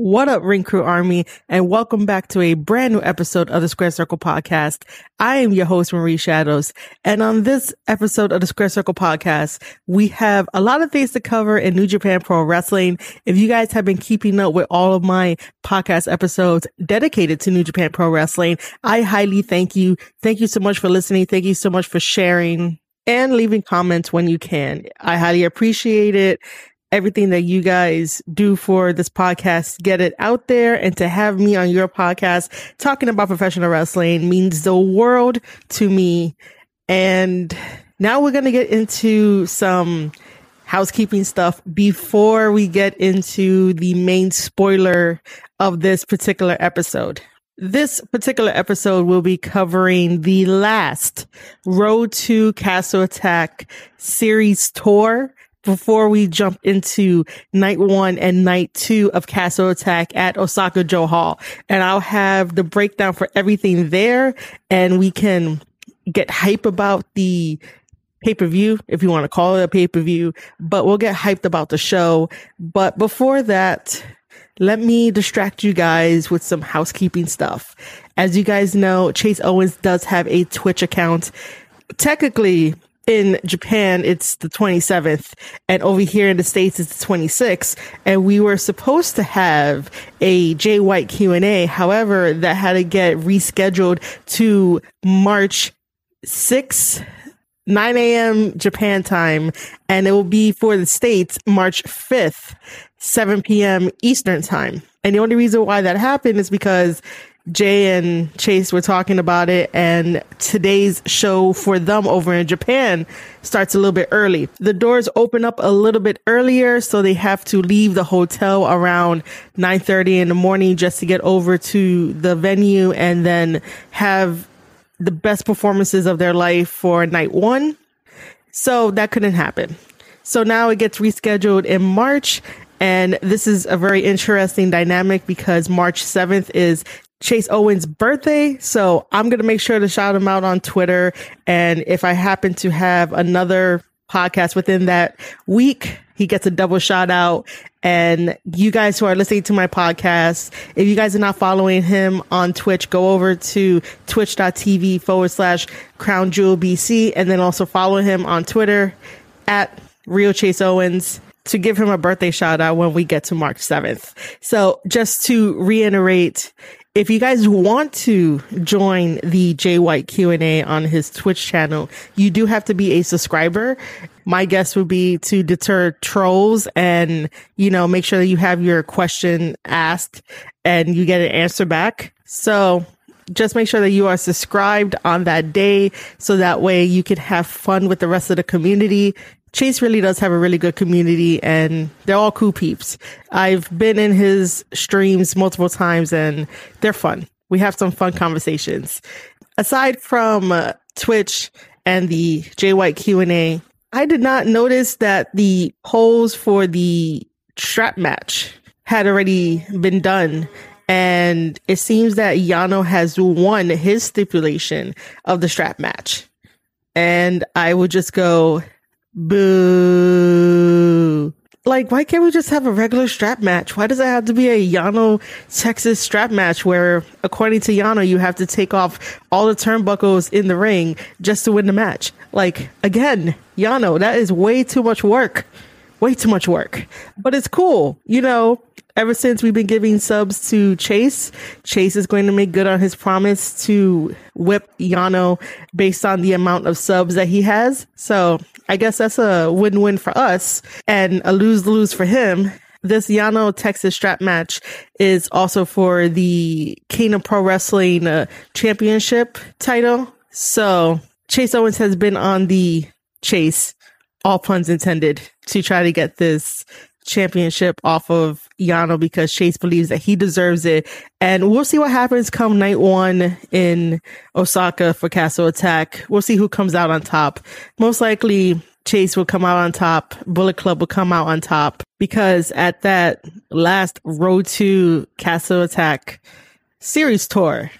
What up, Ring Crew Army, and welcome back to a brand new episode of the Square Circle Podcast. I am your host, Marie Shadows, and on this episode of the Square Circle Podcast, we have a lot of things to cover in New Japan Pro Wrestling. If you guys have been keeping up with all of my podcast episodes dedicated to New Japan Pro Wrestling, I highly thank you. Thank you so much for listening. Thank you so much for sharing and leaving comments when you can. I highly appreciate it everything that you guys do for this podcast, get it out there and to have me on your podcast talking about professional wrestling means the world to me. And now we're going to get into some housekeeping stuff before we get into the main spoiler of this particular episode. This particular episode will be covering the last Road to Castle Attack series tour before we jump into night one and night two of Castle Attack at Osaka-jo Hall. And I'll have the breakdown for everything there and we can get hype about the pay per view, if you want to call it a pay per view, but we'll get hyped about the show. But before that, let me distract you guys with some housekeeping stuff. As you guys know, Chase Owens does have a Twitch account. Technically, in Japan, it's the 27th, and over here in the States, it's the 26th. And we were supposed to have a Jay White Q&A. However, that had to get rescheduled to March 6th, 9 a.m. Japan time, and it will be for the States March 5th, 7 p.m. Eastern time. And the only reason why that happened is because Jay and Chase were talking about it, and today's show for them over in Japan starts a little bit early. The doors open up a little bit earlier, so they have to leave the hotel around 9:30 in the morning just to get over to the venue and then have the best performances of their life for night 1. So that couldn't happen. So now it gets rescheduled in March and this is a very interesting dynamic because March 7th is Chase Owens' birthday. So I'm going to make sure to shout him out on Twitter. And if I happen to have another podcast within that week, he gets a double shout out. And you guys who are listening to my podcast, if you guys are not following him on Twitch, go over to twitch.tv forward slash crown jewel BC and then also follow him on Twitter at Real Chase Owens to give him a birthday shout out when we get to March 7th. So just to reiterate, if you guys want to join the Jay White Q&A on his Twitch channel, you do have to be a subscriber. My guess would be to deter trolls and, you know, make sure that you have your question asked and you get an answer back. So just make sure that you are subscribed on that day so that way you can have fun with the rest of the community. Chase really does have a really good community and they're all cool peeps. I've been in his streams multiple times and they're fun. We have some fun conversations. Aside from uh, Twitch and the Jay White Q&A, I did not notice that the polls for the strap match had already been done. And it seems that Yano has won his stipulation of the strap match. And I would just go, Boo. Like, why can't we just have a regular strap match? Why does it have to be a Yano Texas strap match where, according to Yano, you have to take off all the turnbuckles in the ring just to win the match? Like, again, Yano, that is way too much work. Way too much work. But it's cool. You know, ever since we've been giving subs to Chase, Chase is going to make good on his promise to whip Yano based on the amount of subs that he has. So I guess that's a win win for us and a lose lose for him. This Yano Texas strap match is also for the King of Pro Wrestling uh, Championship title. So Chase Owens has been on the chase, all puns intended, to try to get this championship off of Yano because Chase believes that he deserves it. And we'll see what happens come night one in Osaka for Castle Attack. We'll see who comes out on top. Most likely Chase will come out on top. Bullet Club will come out on top because at that last Road to Castle Attack series tour,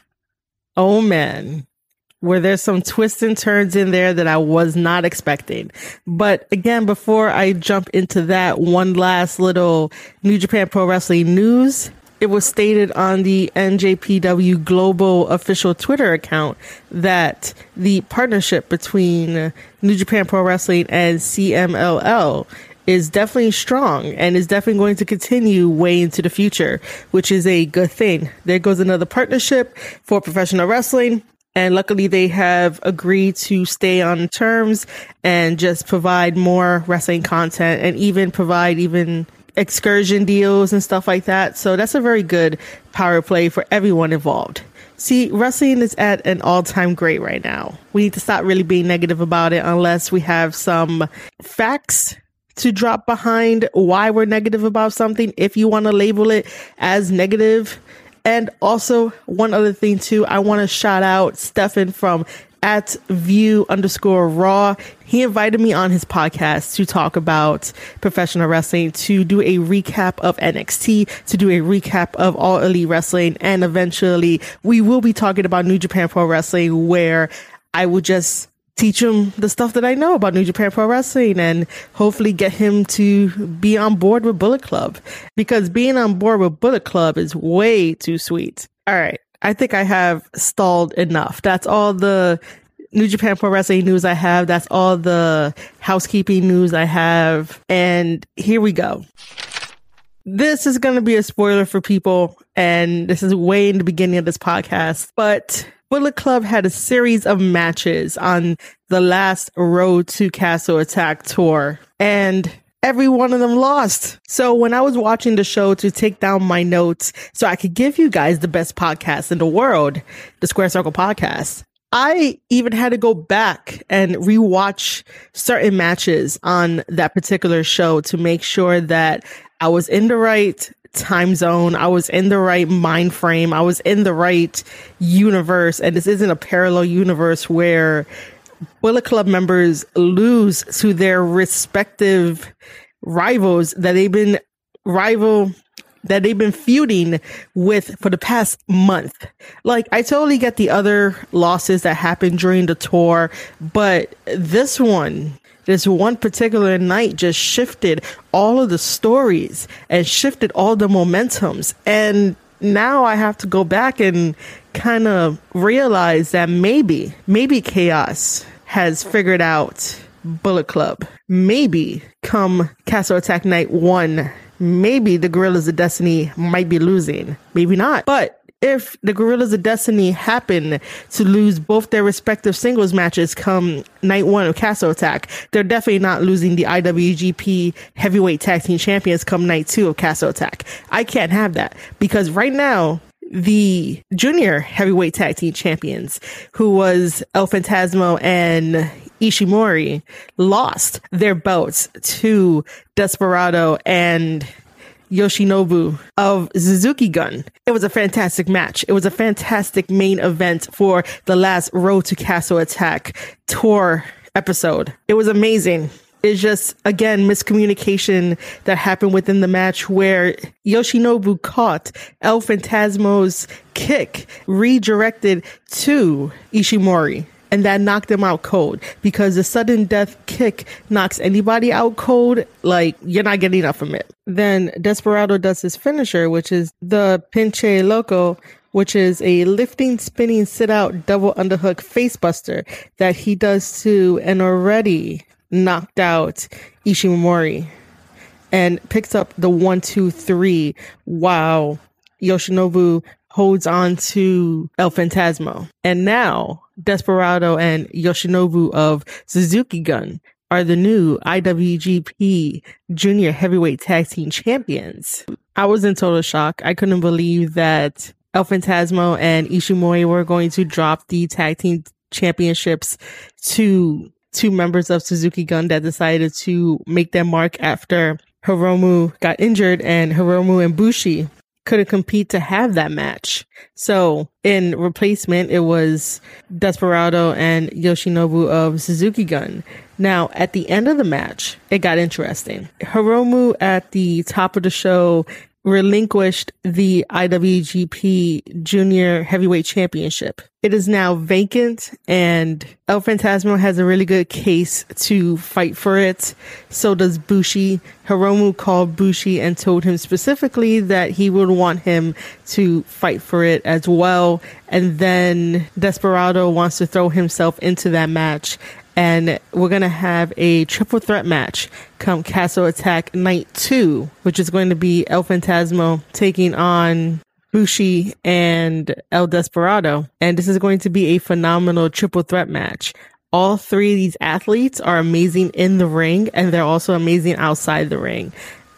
oh man, where there's some twists and turns in there that I was not expecting. But again, before I jump into that, one last little New Japan Pro Wrestling news. It was stated on the NJPW Global official Twitter account that the partnership between New Japan Pro Wrestling and CMLL is definitely strong and is definitely going to continue way into the future, which is a good thing. There goes another partnership for professional wrestling. And luckily they have agreed to stay on terms and just provide more wrestling content and even provide even excursion deals and stuff like that. So that's a very good power play for everyone involved. See, wrestling is at an all time great right now. We need to stop really being negative about it unless we have some facts to drop behind why we're negative about something if you want to label it as negative. And also, one other thing too, I want to shout out Stefan from at view underscore raw. He invited me on his podcast to talk about professional wrestling, to do a recap of NXT, to do a recap of all elite wrestling. And eventually we will be talking about New Japan Pro Wrestling where I will just teach him the stuff that I know about New Japan Pro Wrestling and hopefully get him to be on board with Bullet Club because being on board with Bullet Club is way too sweet. All right. I think I have stalled enough. That's all the New Japan Pro Wrestling news I have. That's all the housekeeping news I have. And here we go. This is going to be a spoiler for people. And this is way in the beginning of this podcast, but Bullet Club had a series of matches on the last Road to Castle Attack tour, and every one of them lost. So when I was watching the show to take down my notes so I could give you guys the best podcast in the world, the Square Circle podcast, I even had to go back and rewatch certain matches on that particular show to make sure that I was in the right time zone. I was in the right mind frame. I was in the right universe. And this isn't a parallel universe where Bullet Club members lose to their respective rivals that they've been rival that they've been feuding with for the past month. Like I totally get the other losses that happened during the tour, but this one this one particular night just shifted all of the stories and shifted all the momentums. And now I have to go back and kind of realize that maybe, maybe chaos has figured out Bullet Club. Maybe come Castle Attack Night 1, maybe the Guerrillas of Destiny might be losing. Maybe not. But if the Guerrillas of Destiny happen to lose both their respective singles matches come night one of Castle Attack, they're definitely not losing the IWGP Heavyweight Tag Team Champions come night two of Castle Attack. I can't have that because right now, the junior heavyweight tag team champions, who was El Phantasmo and Ishimori, lost their belts to Desperado and Yoshinobu of Suzuki Gun. It was a fantastic match. It was a fantastic main event for the last Road to Castle Attack tour episode. It was amazing. It's just, again, miscommunication that happened within the match where Yoshinobu caught El Phantasmo's kick redirected to Ishimori and that knocked him out cold because the sudden death kick knocks anybody out cold. Like you're not getting enough from it. Then Desperado does his finisher, which is the pinche loco, which is a lifting, spinning, sit out double underhook facebuster that he does to an already knocked out Ishimori and picks up the one, two, three. Wow. Yoshinobu holds on to El Phantasmo. And now Desperado and Yoshinobu of Suzuki Gun are the new IWGP Junior Heavyweight Tag Team Champions. I was in total shock. I couldn't believe that El Phantasmo and Ishimori were going to drop the tag team championships to two members of Suzuki Gun that decided to make their mark after Hiromu got injured and Hiromu and Bushi couldn't compete to have that match. So in replacement, it was Desperado and Yoshinobu of Suzuki Gun. Now, at the end of the match, it got interesting. Hiromu at the top of the show relinquished the IWGP Junior Heavyweight Championship. It is now vacant and El Phantasmo has a really good case to fight for it. So does Bushi. Hiromu called Bushi and told him specifically that he would want him to fight for it as well. And then Desperado wants to throw himself into that match and we're gonna have a triple threat match come Castle Attack Night Two, which is going to be El Phantasmo taking on Bushi and El Desperado, and this is going to be a phenomenal triple threat match. All three of these athletes are amazing in the ring, and they're also amazing outside the ring.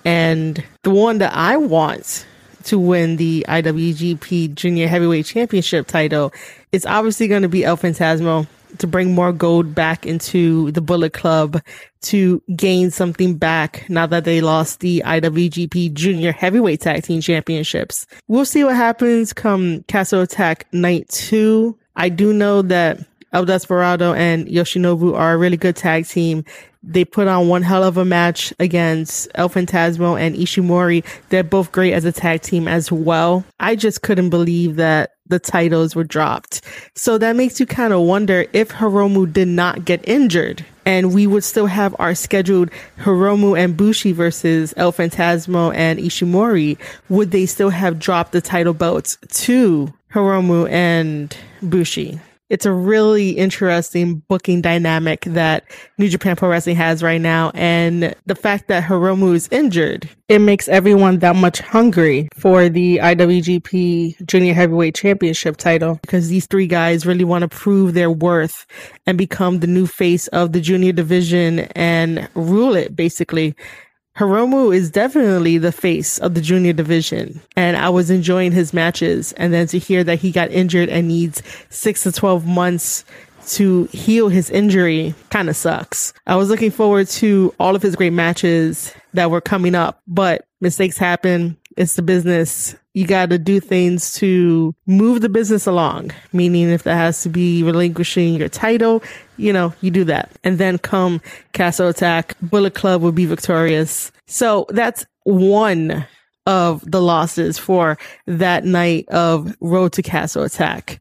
And the one that I want to win the IWGP Junior Heavyweight Championship title is obviously going to be El Phantasmo to bring more gold back into the Bullet Club to gain something back now that they lost the IWGP Junior Heavyweight Tag Team Championships. We'll see what happens come Castle Attack Night 2. I do know that El Desperado and Yoshinobu are a really good tag team. They put on one hell of a match against El Phantasmo and Ishimori. They're both great as a tag team as well. I just couldn't believe that the titles were dropped. So that makes you kind of wonder if Hiromu did not get injured and we would still have our scheduled Hiromu and Bushi versus El Phantasmo and Ishimori. Would they still have dropped the title belts to Hiromu and Bushi? It's a really interesting booking dynamic that New Japan Pro Wrestling has right now. And the fact that Hiromu is injured, it makes everyone that much hungry for the IWGP Junior Heavyweight Championship title because these three guys really want to prove their worth and become the new face of the junior division and rule it basically. Hiromu is definitely the face of the junior division, and I was enjoying his matches. And then to hear that he got injured and needs six to 12 months to heal his injury kind of sucks. I was looking forward to all of his great matches that were coming up, but mistakes happen. It's the business. You got to do things to move the business along, meaning if that has to be relinquishing your title, you know, you do that. And then come Castle Attack, Bullet Club will be victorious. So that's one of the losses for that night of Road to Castle Attack.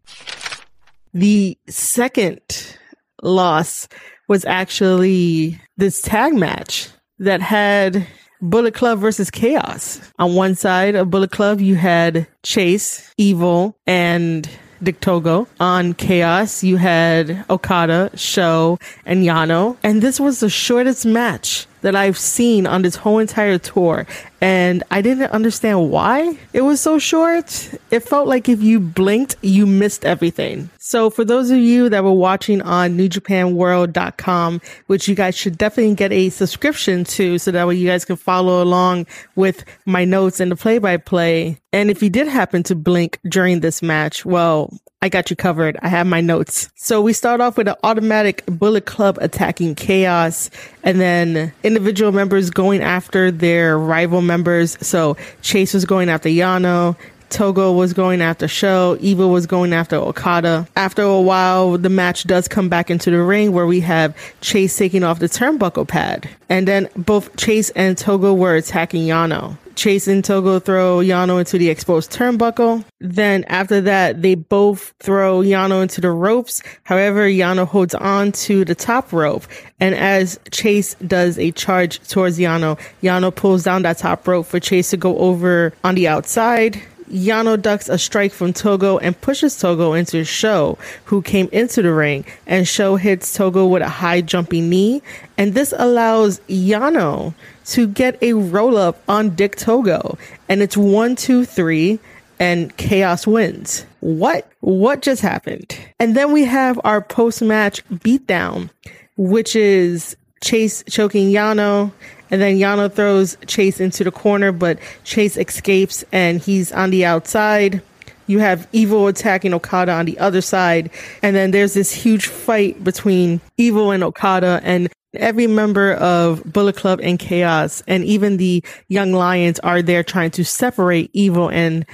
The second loss was actually this tag match that had Bullet Club versus Chaos. On one side of Bullet Club, you had Chase, Evil, and Dick Togo. On Chaos, you had Okada, Sho, and Yano. And this was the shortest match that I've seen on this whole entire tour. And I didn't understand why it was so short. It felt like if you blinked, you missed everything. So for those of you that were watching on newjapanworld.com, which you guys should definitely get a subscription to so that way you guys can follow along with my notes and the play by play. And if you did happen to blink during this match, well, I got you covered. I have my notes. So we start off with an automatic Bullet Club attacking Chaos and then individual members going after their rival members. So Chase was going after Yano. Togo was going after Sho, Evil was going after Okada. After a while, the match does come back into the ring where we have Chase taking off the turnbuckle pad. And then both Chase and Togo were attacking Yano. Chase and Togo throw Yano into the exposed turnbuckle. Then after that, they both throw Yano into the ropes. However, Yano holds on to the top rope. And as Chase does a charge towards Yano, Yano pulls down that top rope for Chase to go over on the outside. Yano ducks a strike from Togo and pushes Togo into Sho, who came into the ring, and Sho hits Togo with a high jumping knee, and this allows Yano to get a roll up on Dick Togo. And it's one, two, three, and Chaos wins. What? What just happened? And then we have our post match beatdown, which is Chase choking Yano. And then Yano throws Chase into the corner, but Chase escapes and he's on the outside. You have Evil attacking Okada on the other side. And then there's this huge fight between Evil and Okada. And Every member of Bullet Club and Chaos and even the Young Lions are there trying to separate Evil and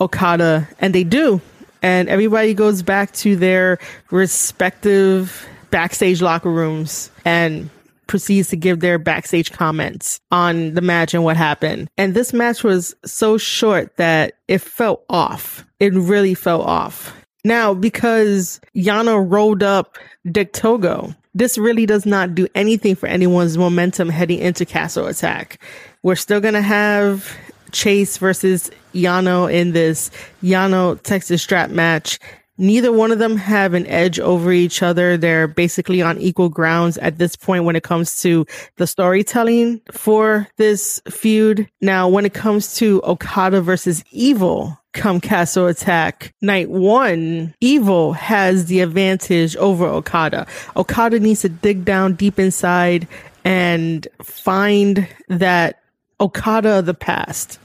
Okada, and they do. And everybody goes back to their respective backstage locker rooms. And proceeds to give their backstage comments on the match and what happened. And this match was so short that it felt off. It really felt off. Now, because Yano rolled up Dick Togo, this really does not do anything for anyone's momentum heading into Castle Attack. We're still going to have Chase versus Yano in this Yano Texas strap match. Neither one of them have an edge over each other. They're basically on equal grounds at this point when it comes to the storytelling for this feud. Now, when it comes to Okada versus Evil, come Castle Attack night one, Evil has the advantage over Okada. Okada needs to dig down deep inside and find that Okada of the past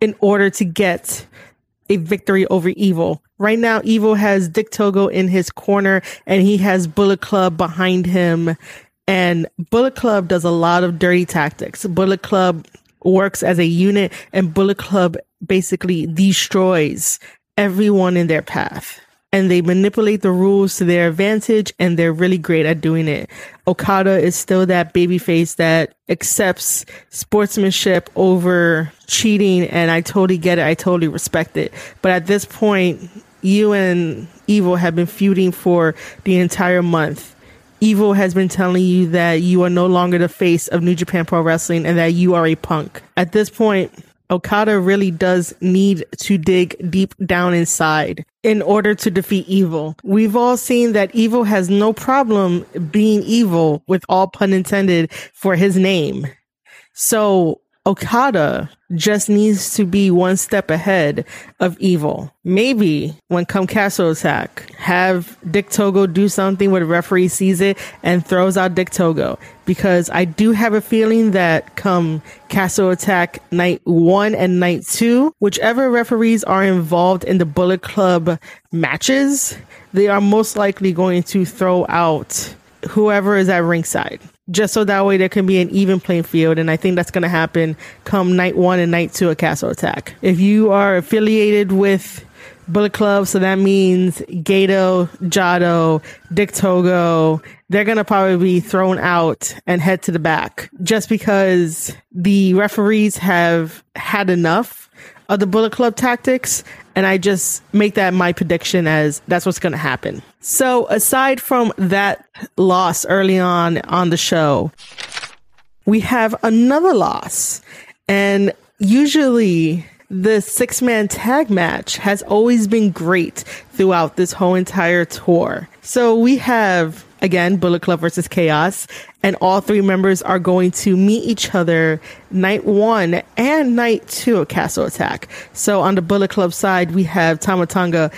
in order to get a victory over Evil. Right now, Evil has Dick Togo in his corner and he has Bullet Club behind him. And Bullet Club does a lot of dirty tactics. Bullet Club works as a unit and Bullet Club basically destroys everyone in their path and they manipulate the rules to their advantage and they're really great at doing it. Okada is still that baby face that accepts sportsmanship over cheating and I totally get it. I totally respect it. But at this point, you and Evil have been feuding for the entire month. Evil has been telling you that you are no longer the face of New Japan Pro Wrestling and that you are a punk. At this point, Okada really does need to dig deep down inside in order to defeat evil. We've all seen that evil has no problem being evil with all pun intended for his name. So Okada just needs to be one step ahead of evil. Maybe when come Castle Attack, have Dick Togo do something where the referee sees it and throws out Dick Togo. Because I do have a feeling that come Castle Attack night one and night two, whichever referees are involved in the Bullet Club matches, they are most likely going to throw out whoever is at ringside just so that way there can be an even playing field. And I think that's going to happen come night one and night two of Castle Attack. If you are affiliated with Bullet Club, so that means Gedo, Jado, Dick Togo, they're going to probably be thrown out and head to the back just because the referees have had enough of the Bullet Club tactics. And I just make that my prediction as that's what's going to happen. So aside from that loss early on on the show, we have another loss. And usually the six man tag match has always been great throughout this whole entire tour. So we have again Bullet Club versus Chaos, and all three members are going to meet each other night one and night two of Castle Attack. So on the Bullet Club side, we have Tama Tanga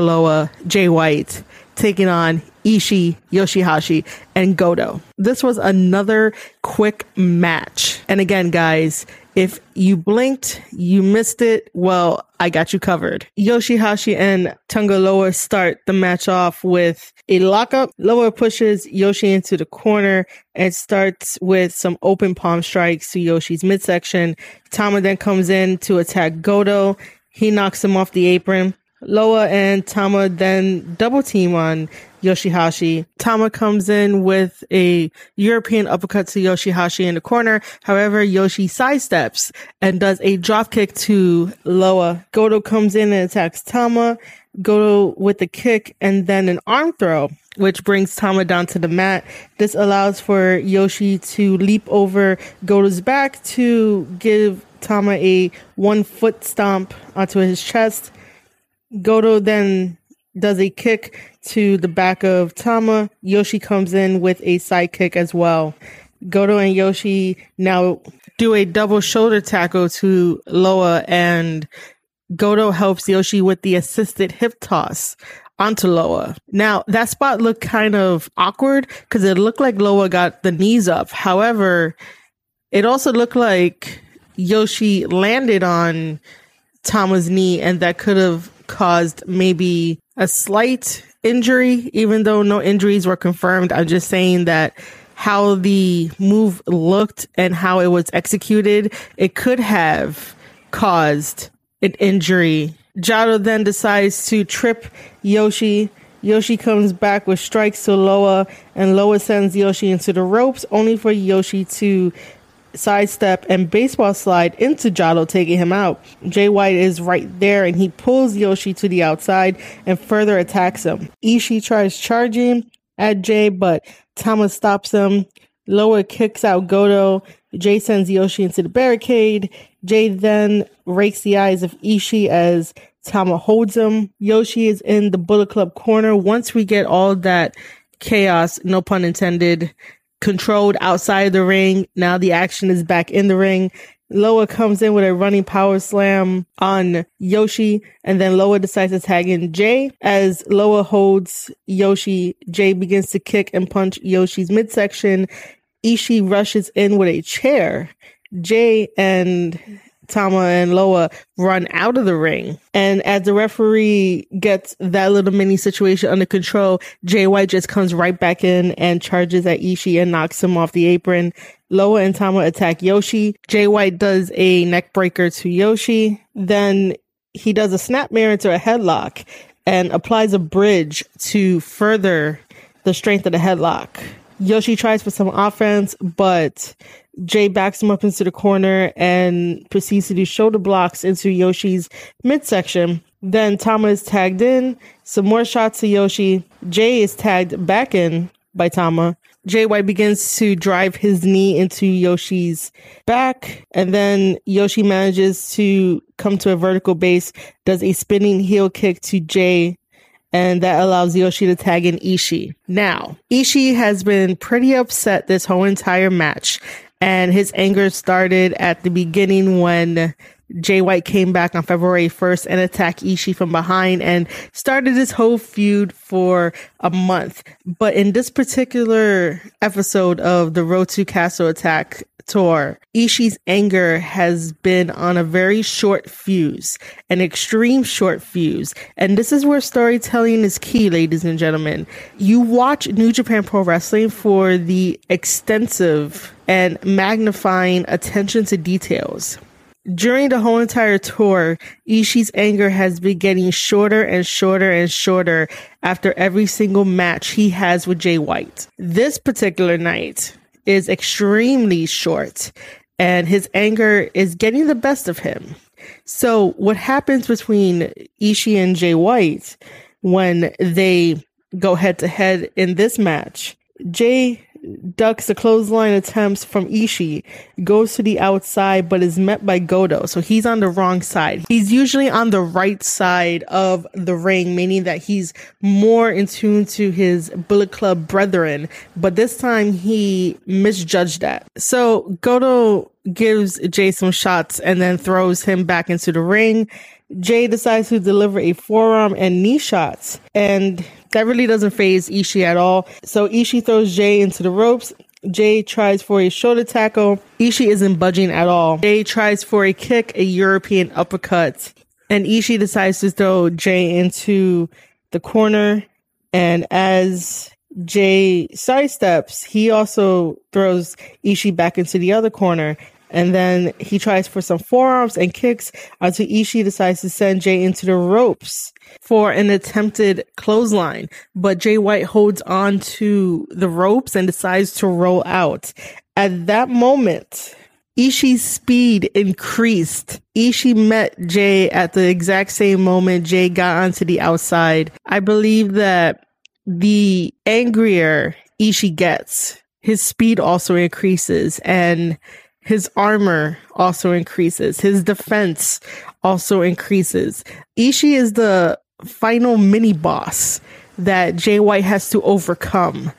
Loa, Jay White taking on Ishii, Yoshihashi, and Goto. This was another quick match. And again, guys, if you blinked, you missed it. Well, I got you covered. Yoshihashi and Tanga Loa start the match off with a lockup. Loa pushes Yoshi into the corner and starts with some open palm strikes to Yoshi's midsection. Tama then comes in to attack Goto. He knocks him off the apron. Loa and Tama then double team on Yoshihashi. Tama comes in with a European uppercut to Yoshihashi in the corner. However, Yoshi sidesteps and does a dropkick to Loa. Goto comes in and attacks Tama. Goto with the kick and then an arm throw, which brings Tama down to the mat. This allows for Yoshi to leap over Goto's back to give Tama a one foot stomp onto his chest. Goto then does a kick to the back of Tama. Yoshi comes in with a side kick as well. Goto and Yoshi now do a double shoulder tackle to Loa and Goto helps Yoshi with the assisted hip toss onto Loa. Now that spot looked kind of awkward because it looked like Loa got the knees up. However, it also looked like Yoshi landed on Tama's knee and that could have caused maybe a slight injury, even though no injuries were confirmed. I'm just saying that how the move looked and how it was executed, it could have caused an injury. Jado then decides to trip Yoshi. Yoshi comes back with strikes to Loa, and Loa sends Yoshi into the ropes, only for Yoshi to sidestep and baseball slide into Jado, taking him out. Jay White is right there and he pulls Yoshi to the outside and further attacks him. Ishii tries charging at Jay, but Tama stops him. Loa kicks out Goto. Jay sends Yoshi into the barricade. Jay then rakes the eyes of Ishii as Tama holds him. Yoshi is in the Bullet Club corner. Once we get all that chaos, no pun intended, controlled outside the ring, now the action is back in the ring. Loa comes in with a running power slam on Yoshi, and then Loa decides to tag in Jay. As Loa holds Yoshi, Jay begins to kick and punch Yoshi's midsection. Ishii rushes in with a chair. Jay and Tama and Loa run out of the ring. And as the referee gets that little mini situation under control, Jay White just comes right back in and charges at Ishii and knocks him off the apron. Loa and Tama attack Yoshi. Jay White does a neck breaker to Yoshi. Then he does a snap mare into a headlock and applies a bridge to further the strength of the headlock. Yoshi tries for some offense, but Jay backs him up into the corner and proceeds to do shoulder blocks into Yoshi's midsection. Then Tama is tagged in. Some more shots to Yoshi. Jay is tagged back in by Tama. Jay White begins to drive his knee into Yoshi's back, and then Yoshi manages to come to a vertical base, does a spinning heel kick to Jay and that allows Yoshi to tag in Ishii. Now, Ishii has been pretty upset this whole entire match, and his anger started at the beginning when Jay White came back on February 1st and attacked Ishii from behind and started this whole feud for a month. But in this particular episode of the Road to Castle Attack tour, Ishii's anger has been on a very short fuse, an extreme short fuse. And this is where storytelling is key, ladies and gentlemen. You watch New Japan Pro Wrestling for the extensive and magnifying attention to details. During the whole entire tour, Ishii's anger has been getting shorter and shorter and shorter after every single match he has with Jay White. This particular night, is extremely short and his anger is getting the best of him. So what happens between Ishii and Jay White when they go head to head in this match? Jay ducks the clothesline attempts from Ishii, goes to the outside, but is met by Goto. So he's on the wrong side. He's usually on the right side of the ring, meaning that he's more in tune to his Bullet Club brethren. But this time he misjudged that. So Goto gives Jay some shots and then throws him back into the ring. Jay decides to deliver a forearm and knee shots, and that really doesn't phase Ishii at all. So Ishii throws Jay into the ropes. Jay tries for a shoulder tackle. Ishii isn't budging at all. Jay tries for a kick, a European uppercut, and Ishii decides to throw Jay into the corner. And as Jay sidesteps, he also throws Ishii back into the other corner. And then he tries for some forearms and kicks until Ishii decides to send Jay into the ropes for an attempted clothesline. But Jay White holds on to the ropes and decides to roll out. At that moment, Ishii's speed increased. Ishii met Jay at the exact same moment Jay got onto the outside. I believe that the angrier Ishii gets, his speed also increases and his armor also increases. His defense also increases. Ishii is the final mini boss that Jay White has to overcome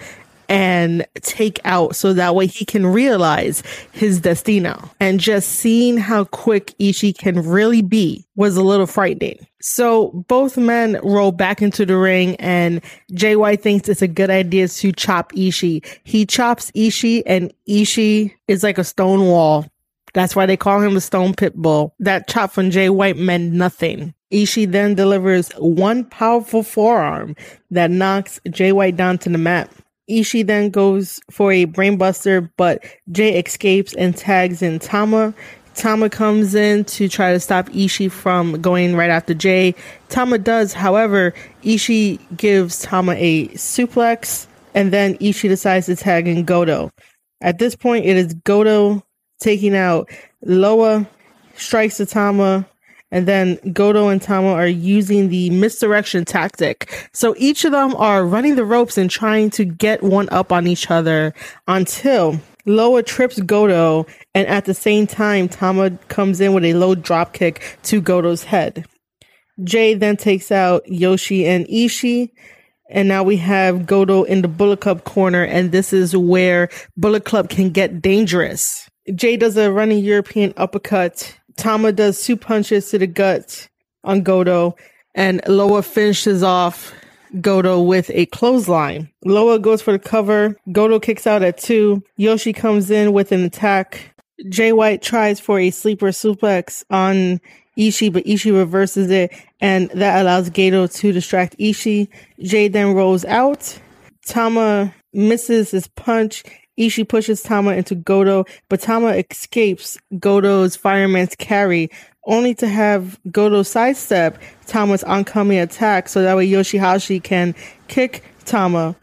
and take out so that way he can realize his destino. And just seeing how quick Ishii can really be was a little frightening. So both men roll back into the ring and White thinks it's a good idea to chop Ishii. He chops Ishii and Ishii is like a stone wall. That's why they call him the Stone Pit Bull. That chop from Jay White meant nothing. Ishii then delivers one powerful forearm that knocks Jay White down to the mat. Ishii then goes for a brainbuster, but Jay escapes and tags in Tama. Tama comes in to try to stop Ishii from going right after Jay. Tama does, however, Ishii gives Tama a suplex, and then Ishii decides to tag in Goto. At this point, it is Goto taking out Loa, strikes the Tama, and then Goto and Tama are using the misdirection tactic. So each of them are running the ropes and trying to get one up on each other until Loa trips Goto, and at the same time, Tama comes in with a low drop kick to Goto's head. Jay then takes out Yoshi and Ishii, and now we have Goto in the Bullet Club corner, and this is where Bullet Club can get dangerous. Jay does a running European uppercut. Tama does two punches to the gut on Goto, and Loa finishes off Goto with a clothesline. Loa goes for the cover. Goto kicks out at two. Yoshi comes in with an attack. Jay White tries for a sleeper suplex on Ishii, but Ishii reverses it, and that allows Goto to distract Ishii. Jay then rolls out. Tama misses his punch. Ishii pushes Tama into Goto, but Tama escapes Goto's fireman's carry, only to have Goto sidestep Tama's oncoming attack so that way Yoshihashi can kick Tama,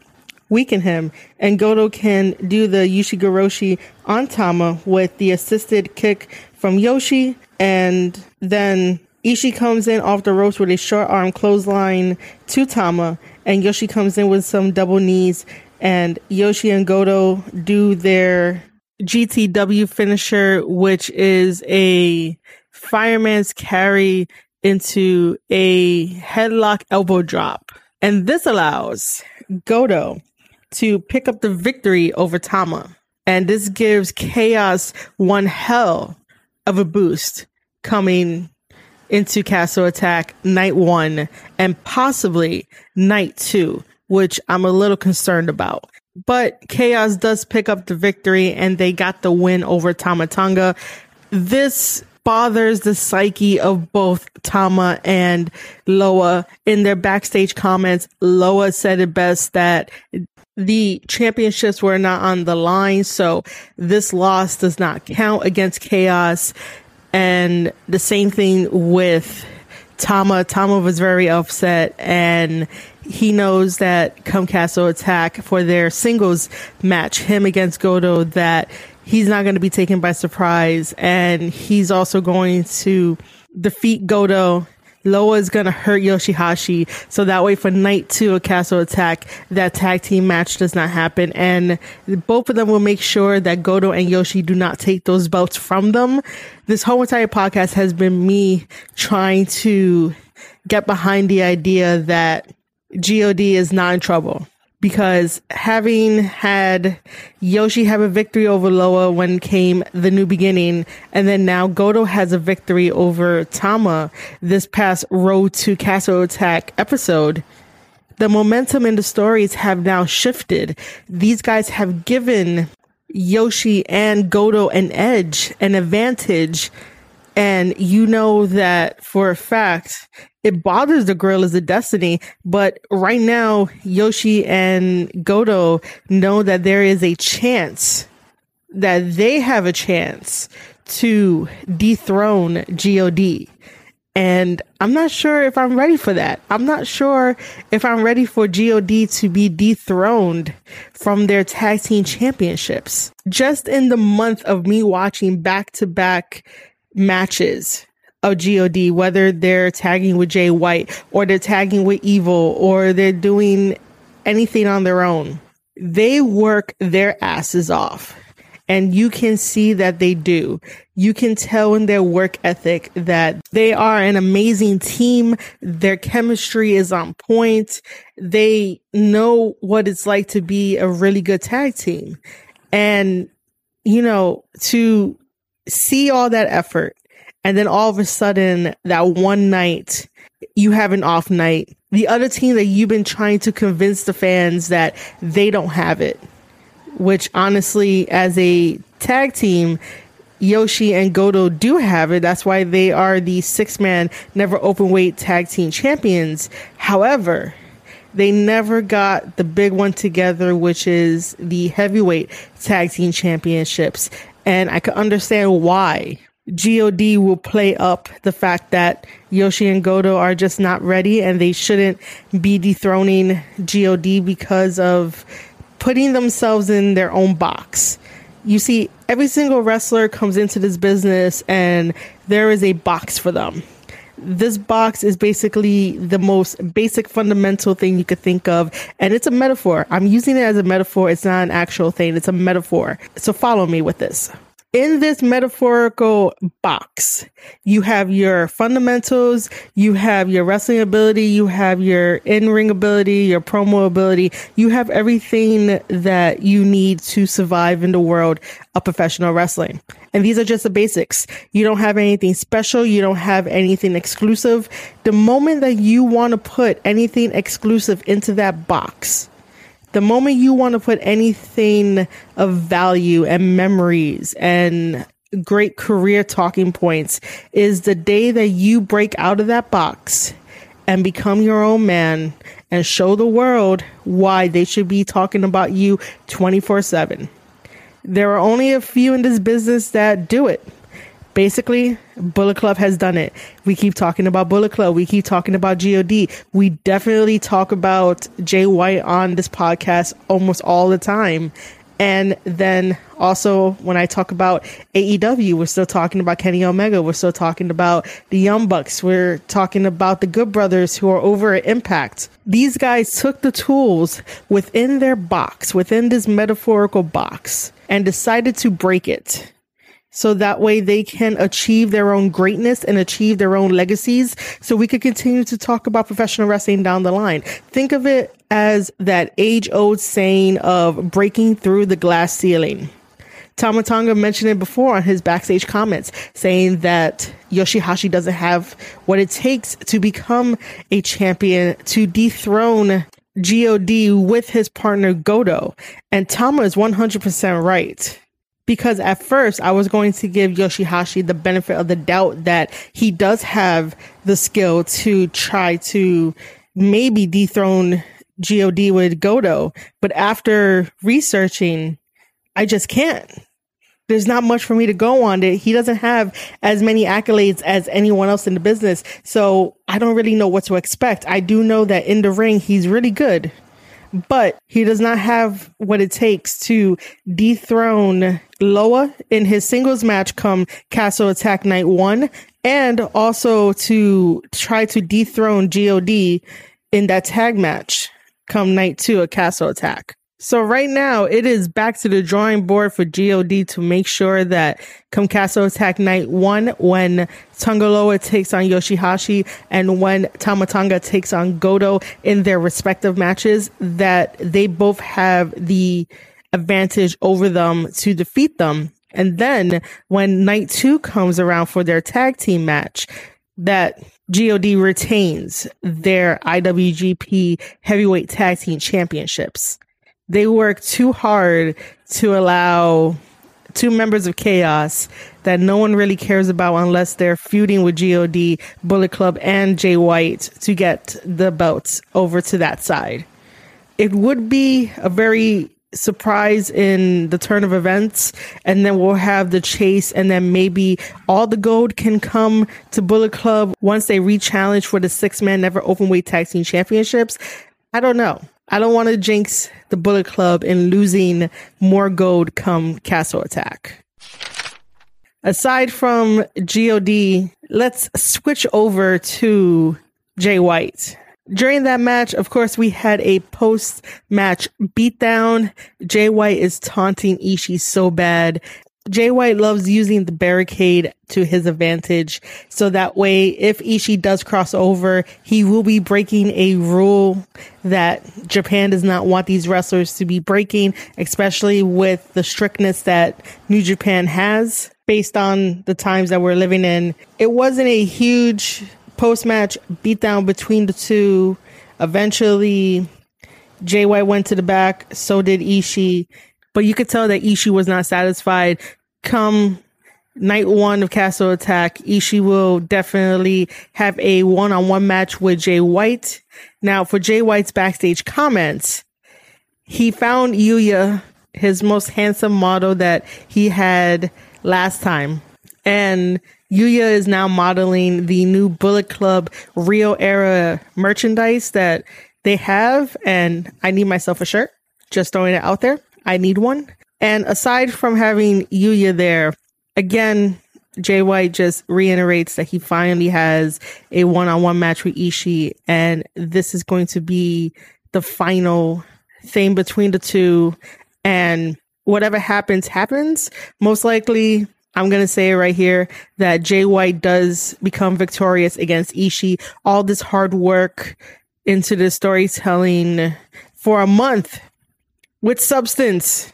weaken him, and Goto can do the Ushigoroshi on Tama with the assisted kick from Yoshi, and then Ishii comes in off the ropes with a short arm clothesline to Tama, and Yoshi comes in with some double knees, and Yoshi and Goto do their GTW finisher, which is a fireman's carry into a headlock elbow drop. And this allows Goto to pick up the victory over Tama. And this gives Chaos one hell of a boost coming into Castle Attack night one and possibly night two, which I'm a little concerned about. But Chaos does pick up the victory and they got the win over Tama Tonga. This bothers the psyche of both Tama and Loa. In their backstage comments, Loa said it best that the championships were not on the line, so this loss does not count against Chaos. And the same thing with Tama. Tama was very upset and he knows that come Castle Attack for their singles match, him against Goto, that he's not going to be taken by surprise. And he's also going to defeat Goto. Loa is going to hurt Yoshihashi. So that way for night two of Castle Attack, that tag team match does not happen. And both of them will make sure that Goto and Yoshi do not take those belts from them. This whole entire podcast has been me trying to get behind the idea that God is not in trouble because having had Yoshi have a victory over Loa when came the new beginning, and then now Goto has a victory over Tama this past Road to Castle Attack episode. The momentum in the stories have now shifted. These guys have given Yoshi and Goto an edge, an advantage and you know that for a fact it bothers the guerrillas of destiny but right now yoshi and goto know that there is a chance that they have a chance to dethrone god and i'm not sure if i'm ready for that. I'm not sure if i'm ready for god to be dethroned from their tag team championships. Just in the month of me watching back to back matches of God, whether they're tagging with Jay White or they're tagging with Evil or they're doing anything on their own. They work their asses off. And you can see that they do. You can tell in their work ethic that they are an amazing team. Their chemistry is on point. They know what it's like to be a really good tag team. And, you know, to see all that effort and then all of a sudden that one night you have an off night the other team that you've been trying to convince the fans that they don't have it which honestly as a tag team Yoshi and Goto do have it. That's why they are the six man NEVER Openweight tag team champions. However, they never got the big one together, which is the heavyweight tag team championships. And I could understand why. God will play up the fact that Yoshi and Goto are just not ready and they shouldn't be dethroning God because of putting themselves in their own box. You see, every single wrestler comes into this business and there is a box for them. This box is basically the most basic fundamental thing you could think of. And it's a metaphor. I'm using it as a metaphor. It's not an actual thing. It's a metaphor. So follow me with this in this metaphorical box, you have your fundamentals, you have your wrestling ability, you have your in ring ability, your promo ability, you have everything that you need to survive in the world of professional wrestling. And these are just the basics. You don't have anything special, you don't have anything exclusive. The moment that you want to put anything exclusive into that box, the moment you want to put anything of value and memories and great career talking points is the day that you break out of that box and become your own man and show the world why they should be talking about you 24 7. There are only a few in this business that do it basically bullet club has done it we keep talking about bullet club we keep talking about god we definitely talk about jay white on this podcast almost all the time and then also when I talk about AEW, we're still talking about Kenny Omega. We're still talking about the Young Bucks. We're talking about the Good Brothers who are over at Impact. These guys took the tools within their box, within this metaphorical box, and decided to break it so that way they can achieve their own greatness and achieve their own legacies so we could continue to talk about professional wrestling down the line. Think of it as that age old saying of breaking through the glass ceiling. Tama Tonga mentioned it before on his backstage comments, saying that Yoshihashi doesn't have what it takes to become a champion, to dethrone God with his partner Goto. And Tama is 100% right because at first I was going to give Yoshihashi the benefit of the doubt that he does have the skill to try to maybe dethrone God with Goto. But after researching, I just can't. There's not much for me to go on. He doesn't have as many accolades as anyone else in the business. So I don't really know what to expect. I do know that in the ring, he's really good but he does not have what it takes to dethrone Loa in his singles match come Castle Attack Night 1 and also to try to dethrone God in that tag match come Night 2 at Castle Attack. So right now it is back to the drawing board for God to make sure that come Castle Attack Night 1 when Tanga Loa takes on Yoshihashi and when Tama Tonga takes on Goto in their respective matches that they both have the advantage over them to defeat them. And then when night two comes around for their tag team match, that God retains their IWGP heavyweight tag team championships they work too hard to allow two members of chaos that no one really cares about unless they're feuding with God, Bullet Club, and Jay White to get the belts over to that side. It would be a very surprise in the turn of events and then we'll have the chase and then maybe all the gold can come to Bullet Club once they re-challenge for the six man NEVER Openweight tag team championships. I don't know. I don't want to jinx the Bullet Club in losing more gold come Castle Attack. Aside from God, let's switch over to Jay White. During that match, of course, we had a post match beatdown. Jay White is taunting Ishii so bad. Jay White loves using the barricade to his advantage. So that way, if Ishii does cross over, he will be breaking a rule that Japan does not want these wrestlers to be breaking, especially with the strictness that New Japan has based on the times that we're living in. It wasn't a huge post match beatdown between the two. Eventually, Jay White went to the back, so did Ishii but you could tell that Ishii was not satisfied. Come night one of Castle Attack, Ishii will definitely have a one on one match with Jay White. Now, for Jay White's backstage comments, he found Yuya, his most handsome model that he had last time. And Yuya is now modeling the new Bullet Club Real era merchandise that they have. And I need myself a shirt. Just throwing it out there. I need one. And aside from having Yuya there, again, Jay White just reiterates that he finally has a one on one match with Ishii. And this is going to be the final thing between the two. And whatever happens, happens. Most likely, I'm going to say it right here that Jay White does become victorious against Ishii. All this hard work into the storytelling for a month with substance.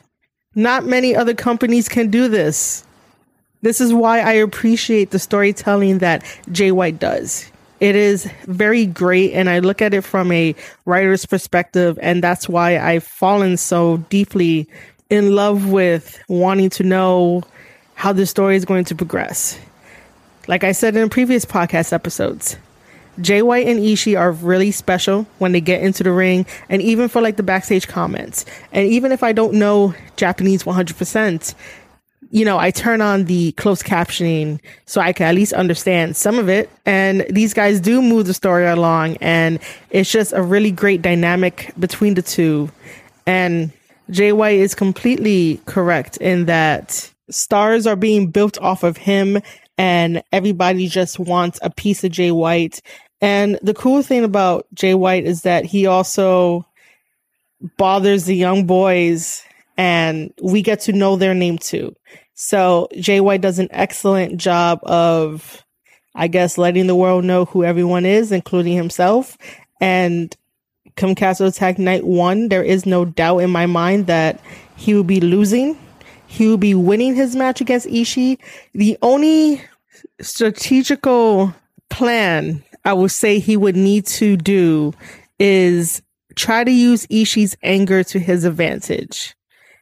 Not many other companies can do this. This is why I appreciate the storytelling that Jay White does. It is very great, and I look at it from a writer's perspective, and that's why I've fallen so deeply in love with wanting to know how the story is going to progress. Like I said in previous podcast episodes, Jay White and Ishii are really special when they get into the ring and even for like the backstage comments. And even if I don't know Japanese 100%, you know, I turn on the closed captioning so I can at least understand some of it. And these guys do move the story along and it's just a really great dynamic between the two. And Jay White is completely correct in that stars are being built off of him and everybody just wants a piece of Jay White. And the cool thing about Jay White is that he also bothers the young boys and we get to know their name too. So Jay White does an excellent job of, I guess, letting the world know who everyone is, including himself. And come Castle Attack Night One, there is no doubt in my mind that he will be losing he will be winning his match against Ishii. The only strategical plan I would say he would need to do is try to use Ishii's anger to his advantage.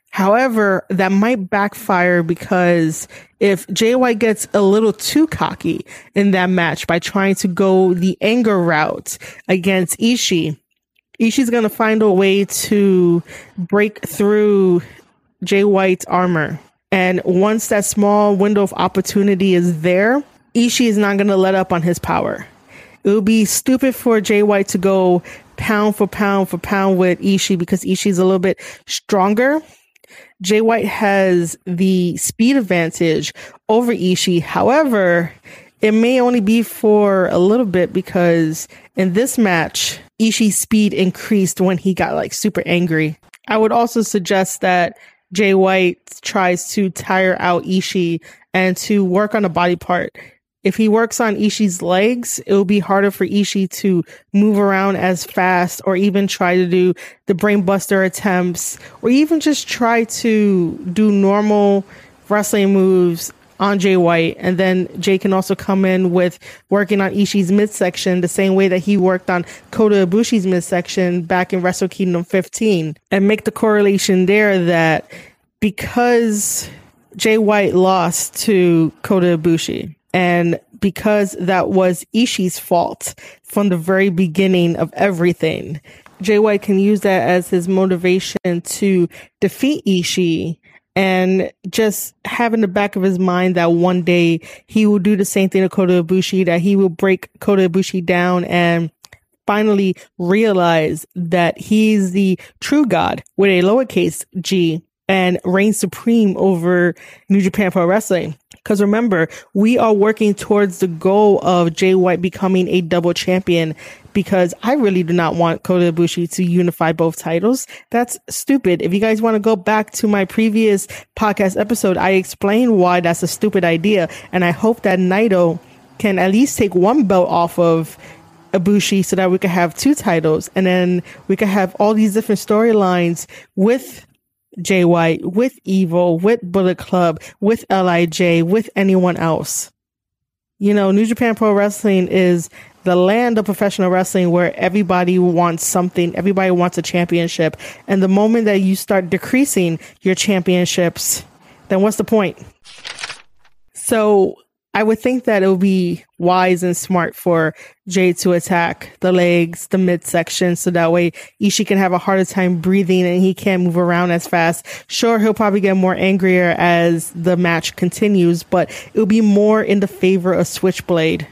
However, that might backfire because if JY gets a little too cocky in that match by trying to go the anger route against Ishii, Ishii's going to find a way to break through Jay White's armor. And once that small window of opportunity is there, Ishii is not going to let up on his power. It would be stupid for Jay White to go pound for pound for pound with Ishii because Ishii's a little bit stronger. Jay White has the speed advantage over Ishii. However, it may only be for a little bit because in this match, Ishii's speed increased when he got like super angry. I would also suggest that Jay White tries to tire out Ishii and to work on a body part. If he works on Ishii's legs, it will be harder for Ishii to move around as fast or even try to do the brainbuster attempts or even just try to do normal wrestling moves on Jay White. And then Jay can also come in with working on Ishii's midsection the same way that he worked on Kota Ibushi's midsection back in Wrestle Kingdom 15 and make the correlation there that because Jay White lost to Kota Ibushi and because that was Ishii's fault from the very beginning of everything, Jay White can use that as his motivation to defeat Ishii and just have in the back of his mind that one day he will do the same thing to Kota Ibushi, that he will break Kota Ibushi down and finally realize that he's the true God with a lowercase g and reign supreme over New Japan Pro Wrestling. Because remember, we are working towards the goal of Jay White becoming a double champion because I really do not want Kota Ibushi to unify both titles. That's stupid. If you guys want to go back to my previous podcast episode, I explained why that's a stupid idea. And I hope that Naito can at least take one belt off of Ibushi so that we can have two titles and then we can have all these different storylines with Jay White, with Evil, with Bullet Club, with LIJ, with anyone else. You know, New Japan Pro Wrestling is the land of professional wrestling where everybody wants something, everybody wants a championship. And the moment that you start decreasing your championships, then what's the point? So I would think that it would be wise and smart for Jay to attack the legs, the midsection, so that way Ishii can have a harder time breathing and he can't move around as fast. Sure, he'll probably get more angrier as the match continues, but it'll be more in the favor of Switchblade.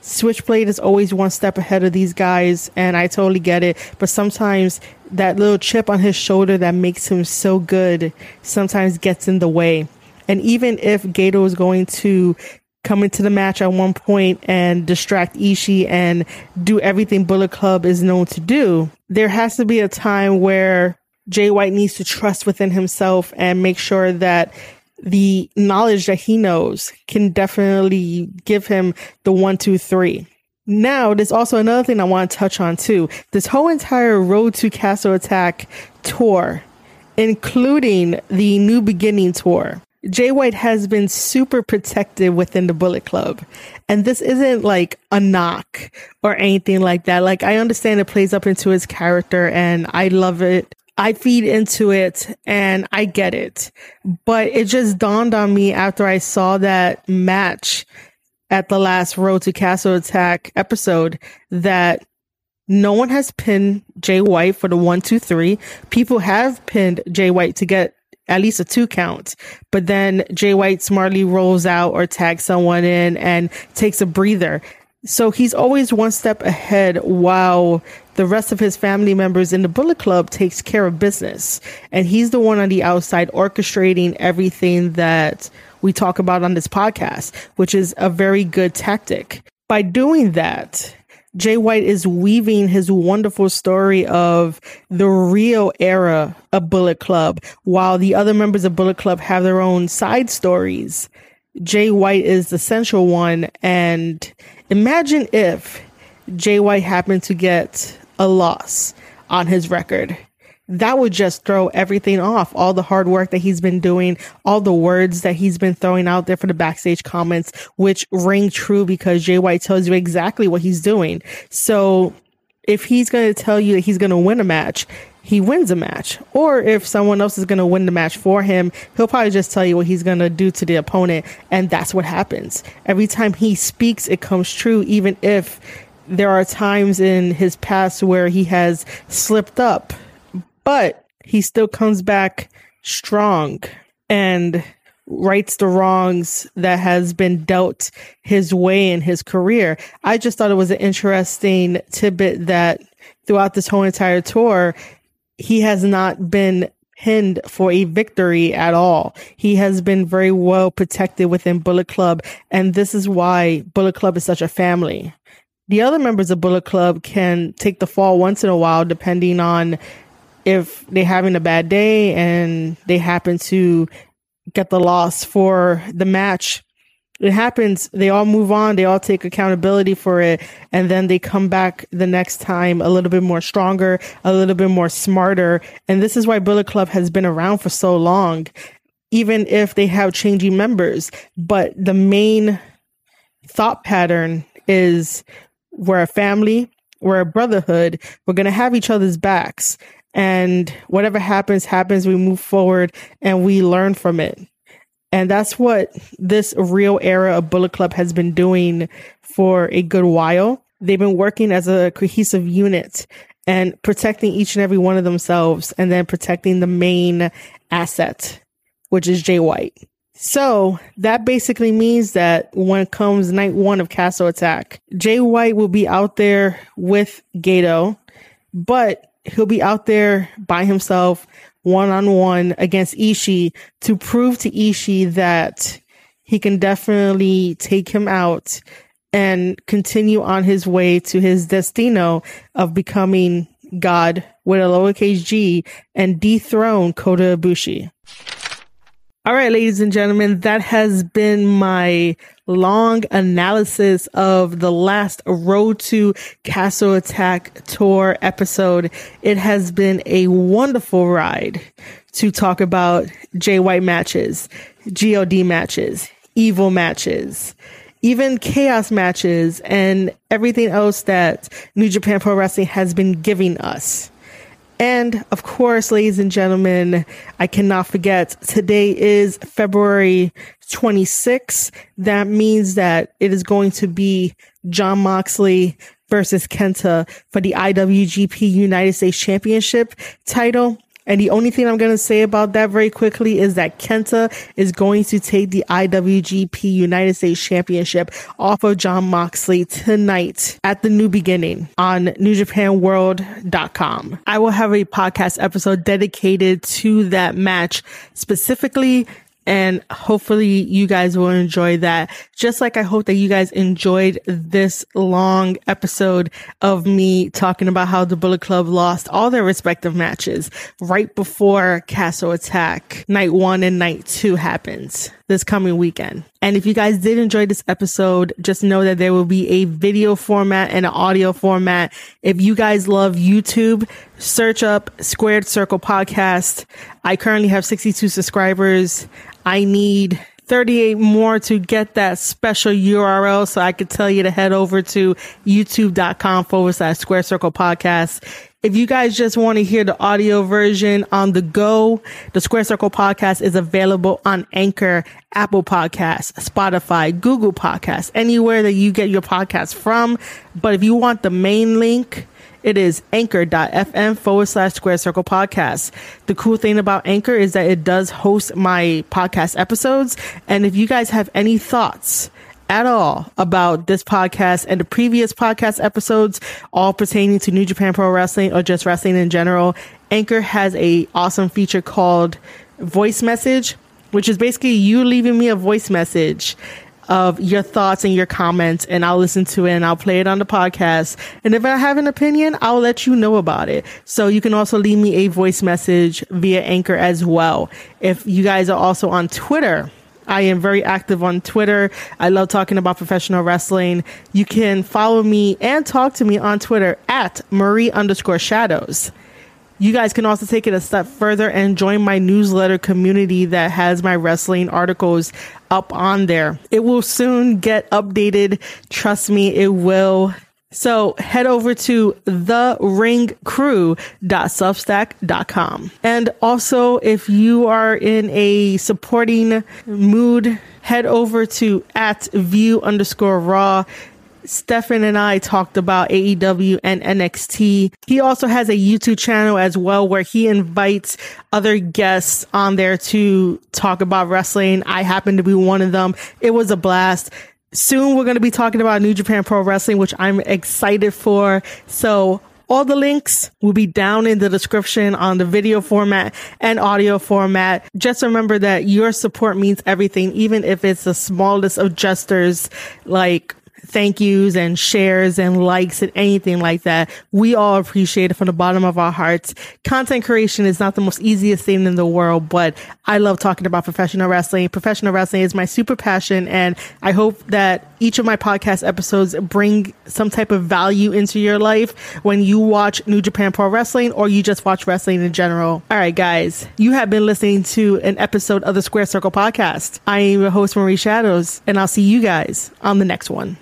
Switchblade is always one step ahead of these guys, and I totally get it. But sometimes that little chip on his shoulder that makes him so good sometimes gets in the way. And even if Gedo is going to come into the match at one point and distract Ishii and do everything Bullet Club is known to do, there has to be a time where Jay White needs to trust within himself and make sure that the knowledge that he knows can definitely give him the one, two, three. Now, there's also another thing I want to touch on too. This whole entire Road to Castle Attack tour, including the New Beginning tour, Jay White has been super protective within the Bullet Club. And this isn't like a knock or anything like that. Like, I understand it plays up into his character and I love it. I feed into it and I get it. But it just dawned on me after I saw that match at the last Road to Castle Attack episode that no one has pinned Jay White for the one, two, three. People have pinned Jay White to get at least a two count. But then Jay White smartly rolls out or tags someone in and takes a breather. So he's always one step ahead while the rest of his family members in the Bullet Club takes care of business. And he's the one on the outside orchestrating everything that we talk about on this podcast, which is a very good tactic. By doing that, Jay White is weaving his wonderful story of the real era of Bullet Club, while the other members of Bullet Club have their own side stories. Jay White is the central one. And imagine if Jay White happened to get a loss on his record that would just throw everything off. All the hard work that he's been doing, all the words that he's been throwing out there for the backstage comments, which ring true because Jay White tells you exactly what he's doing. So if he's going to tell you that he's going to win a match, he wins a match. Or if someone else is going to win the match for him, he'll probably just tell you what he's going to do to the opponent. And that's what happens. Every time he speaks, it comes true, even if there are times in his past where he has slipped up but he still comes back strong and rights the wrongs that has been dealt his way in his career. I just thought it was an interesting tidbit that throughout this whole entire tour, he has not been pinned for a victory at all. He has been very well protected within Bullet Club, and this is why Bullet Club is such a family. The other members of Bullet Club can take the fall once in a while, depending on if they're having a bad day and they happen to get the loss for the match, it happens. They all move on. They all take accountability for it. And then they come back the next time a little bit more stronger, a little bit more smarter. And this is why Bullet Club has been around for so long, even if they have changing members. But the main thought pattern is we're a family, we're a brotherhood, we're going to have each other's backs and whatever happens happens. We move forward and we learn from it. And that's what this real era of bullet club has been doing for a good while. They've been working as a cohesive unit and protecting each and every one of themselves and then protecting the main asset which is jay white. So that basically means that when comes night one of castle attack jay white will be out there with Gedo but he'll be out there by himself, one on one against Ishii to prove to Ishii that he can definitely take him out and continue on his way to his destino of becoming God with a lowercase g and dethrone Kota Ibushi. All right, ladies and gentlemen, that has been my long analysis of the last Road to Castle Attack tour episode. It has been a wonderful ride to talk about Jay White matches, GOD matches, evil matches, even chaos matches, and everything else that New Japan Pro Wrestling has been giving us. And of course, ladies and gentlemen, I cannot forget today is February 26. That means that it is going to be Jon Moxley versus Kenta for the IWGP United States Championship title. And the only thing I'm going to say about that very quickly is that Kenta is going to take the IWGP United States Championship off of Jon Moxley tonight at the new beginning on NewJapanWorld.com. I will have a podcast episode dedicated to that match specifically and hopefully you guys will enjoy that. Just like I hope that you guys enjoyed this long episode of me talking about how the Bullet Club lost all their respective matches right before Castle Attack night one and night two happens this coming weekend. And if you guys did enjoy this episode, just know that there will be a video format and an audio format. If you guys love YouTube, search up Squared Circle Podcast. I currently have 62 subscribers. I need 38 more to get that special URL so I could tell you to head over to youtube.com forward slash square circle podcast. If you guys just want to hear the audio version on the go, the Square Circle podcast is available on Anchor, Apple Podcasts, Spotify, Google Podcasts, anywhere that you get your podcast from. But if you want the main link, it is anchor.fm forward slash square circle podcast. The cool thing about Anchor is that it does host my podcast episodes. And if you guys have any thoughts, at all about this podcast and the previous podcast episodes, all pertaining to New Japan Pro Wrestling or just wrestling in general, Anchor has a awesome feature called Voice Message, which is basically you leaving me a voice message of your thoughts and your comments and I'll listen to it and I'll play it on the podcast. And if I have an opinion, I'll let you know about it. So you can also leave me a voice message via Anchor as well. If you guys are also on Twitter, I am very active on Twitter. I love talking about professional wrestling. You can follow me and talk to me on Twitter at Marie underscore shadows. You guys can also take it a step further and join my newsletter community that has my wrestling articles up on there. It will soon get updated. Trust me, it will. So head over to theringcrew.substack.com. And also, if you are in a supporting mood, head over to at view underscore raw Stefan and I talked about AEW and NXT. He also has a YouTube channel as well where he invites other guests on there to talk about wrestling. I happen to be one of them. It was a blast. Soon we're going to be talking about New Japan Pro Wrestling, which I'm excited for. So all the links will be down in the description on the video format and audio format. Just remember that your support means everything, even if it's the smallest of gestures like thank yous and shares and likes and anything like that. We all appreciate it from the bottom of our hearts. Content creation is not the most easiest thing in the world, but I love talking about professional wrestling. Professional wrestling is my super passion. And I hope that each of my podcast episodes bring some type of value into your life when you watch New Japan Pro Wrestling or you just watch wrestling in general. All right, guys, you have been listening to an episode of the Square Circle podcast. I am your host, Marie Shadows, and I'll see you guys on the next one.